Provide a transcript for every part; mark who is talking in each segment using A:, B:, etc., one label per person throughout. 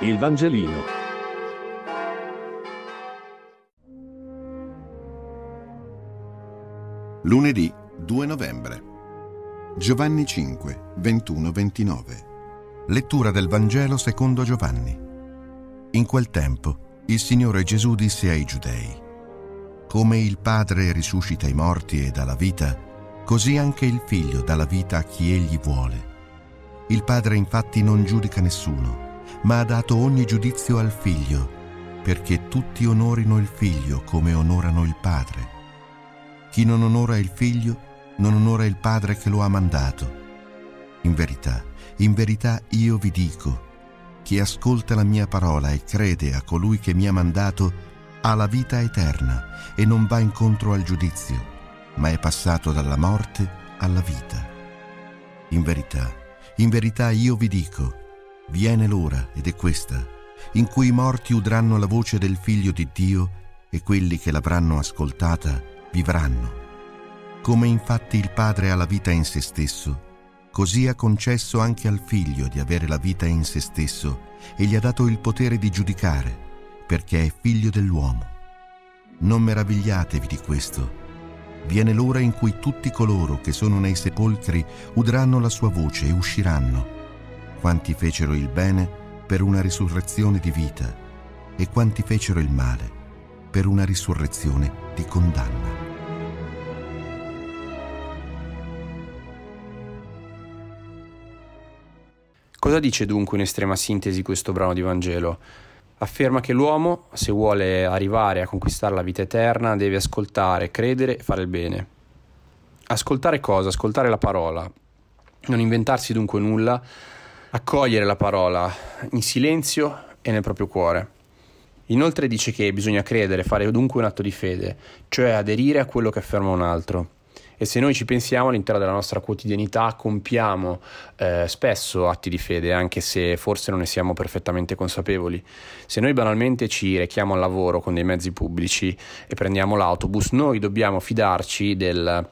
A: Il Vangelino.
B: Lunedì 2 novembre. Giovanni 5, 21-29. Lettura del Vangelo secondo Giovanni. In quel tempo il Signore Gesù disse ai giudei, Come il Padre risuscita i morti e dà la vita, così anche il Figlio dà la vita a chi egli vuole. Il Padre infatti non giudica nessuno ma ha dato ogni giudizio al figlio, perché tutti onorino il figlio come onorano il padre. Chi non onora il figlio non onora il padre che lo ha mandato. In verità, in verità io vi dico, chi ascolta la mia parola e crede a colui che mi ha mandato, ha la vita eterna e non va incontro al giudizio, ma è passato dalla morte alla vita. In verità, in verità io vi dico, Viene l'ora, ed è questa, in cui i morti udranno la voce del Figlio di Dio e quelli che l'avranno ascoltata vivranno. Come infatti il Padre ha la vita in se stesso, così ha concesso anche al Figlio di avere la vita in se stesso e gli ha dato il potere di giudicare, perché è figlio dell'uomo. Non meravigliatevi di questo. Viene l'ora in cui tutti coloro che sono nei sepolcri udranno la sua voce e usciranno quanti fecero il bene per una risurrezione di vita e quanti fecero il male per una risurrezione di condanna.
C: Cosa dice dunque in estrema sintesi questo brano di Vangelo? Afferma che l'uomo, se vuole arrivare a conquistare la vita eterna, deve ascoltare, credere e fare il bene. Ascoltare cosa? Ascoltare la parola. Non inventarsi dunque nulla, accogliere la parola in silenzio e nel proprio cuore. Inoltre dice che bisogna credere, fare dunque un atto di fede, cioè aderire a quello che afferma un altro. E se noi ci pensiamo all'interno della nostra quotidianità compiamo eh, spesso atti di fede, anche se forse non ne siamo perfettamente consapevoli. Se noi banalmente ci rechiamo al lavoro con dei mezzi pubblici e prendiamo l'autobus, noi dobbiamo fidarci del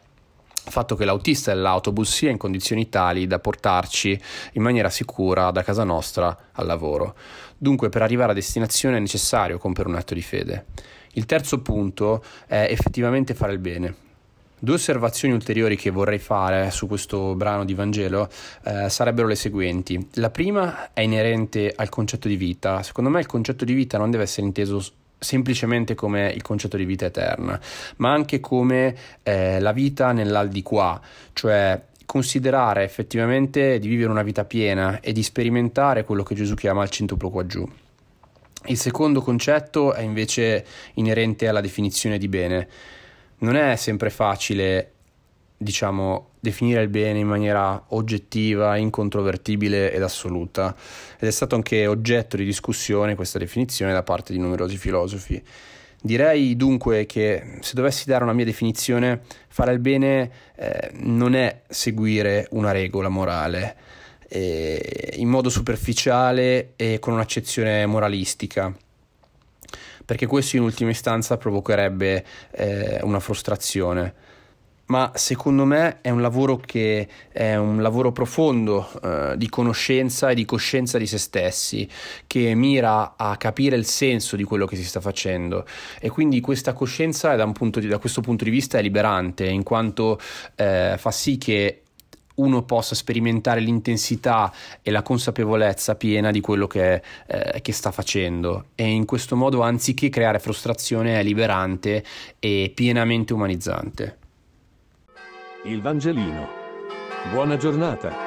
C: fatto che l'autista dell'autobus sia in condizioni tali da portarci in maniera sicura da casa nostra al lavoro. Dunque per arrivare a destinazione è necessario compiere un atto di fede. Il terzo punto è effettivamente fare il bene. Due osservazioni ulteriori che vorrei fare su questo brano di Vangelo eh, sarebbero le seguenti. La prima è inerente al concetto di vita. Secondo me il concetto di vita non deve essere inteso semplicemente come il concetto di vita eterna, ma anche come eh, la vita nell'aldilà, cioè considerare effettivamente di vivere una vita piena e di sperimentare quello che Gesù chiama il centuplo qua giù. Il secondo concetto è invece inerente alla definizione di bene. Non è sempre facile diciamo, definire il bene in maniera oggettiva, incontrovertibile ed assoluta. Ed è stato anche oggetto di discussione questa definizione da parte di numerosi filosofi. Direi dunque che se dovessi dare una mia definizione, fare il bene eh, non è seguire una regola morale eh, in modo superficiale e con un'accezione moralistica perché questo in ultima istanza provocherebbe eh, una frustrazione ma secondo me è un lavoro che è un lavoro profondo eh, di conoscenza e di coscienza di se stessi, che mira a capire il senso di quello che si sta facendo e quindi questa coscienza da, di, da questo punto di vista è liberante in quanto eh, fa sì che uno possa sperimentare l'intensità e la consapevolezza piena di quello che, eh, che, sta facendo e in questo modo anziché creare frustrazione è liberante e pienamente umanizzante.
A: Il Vangelino. Buona giornata.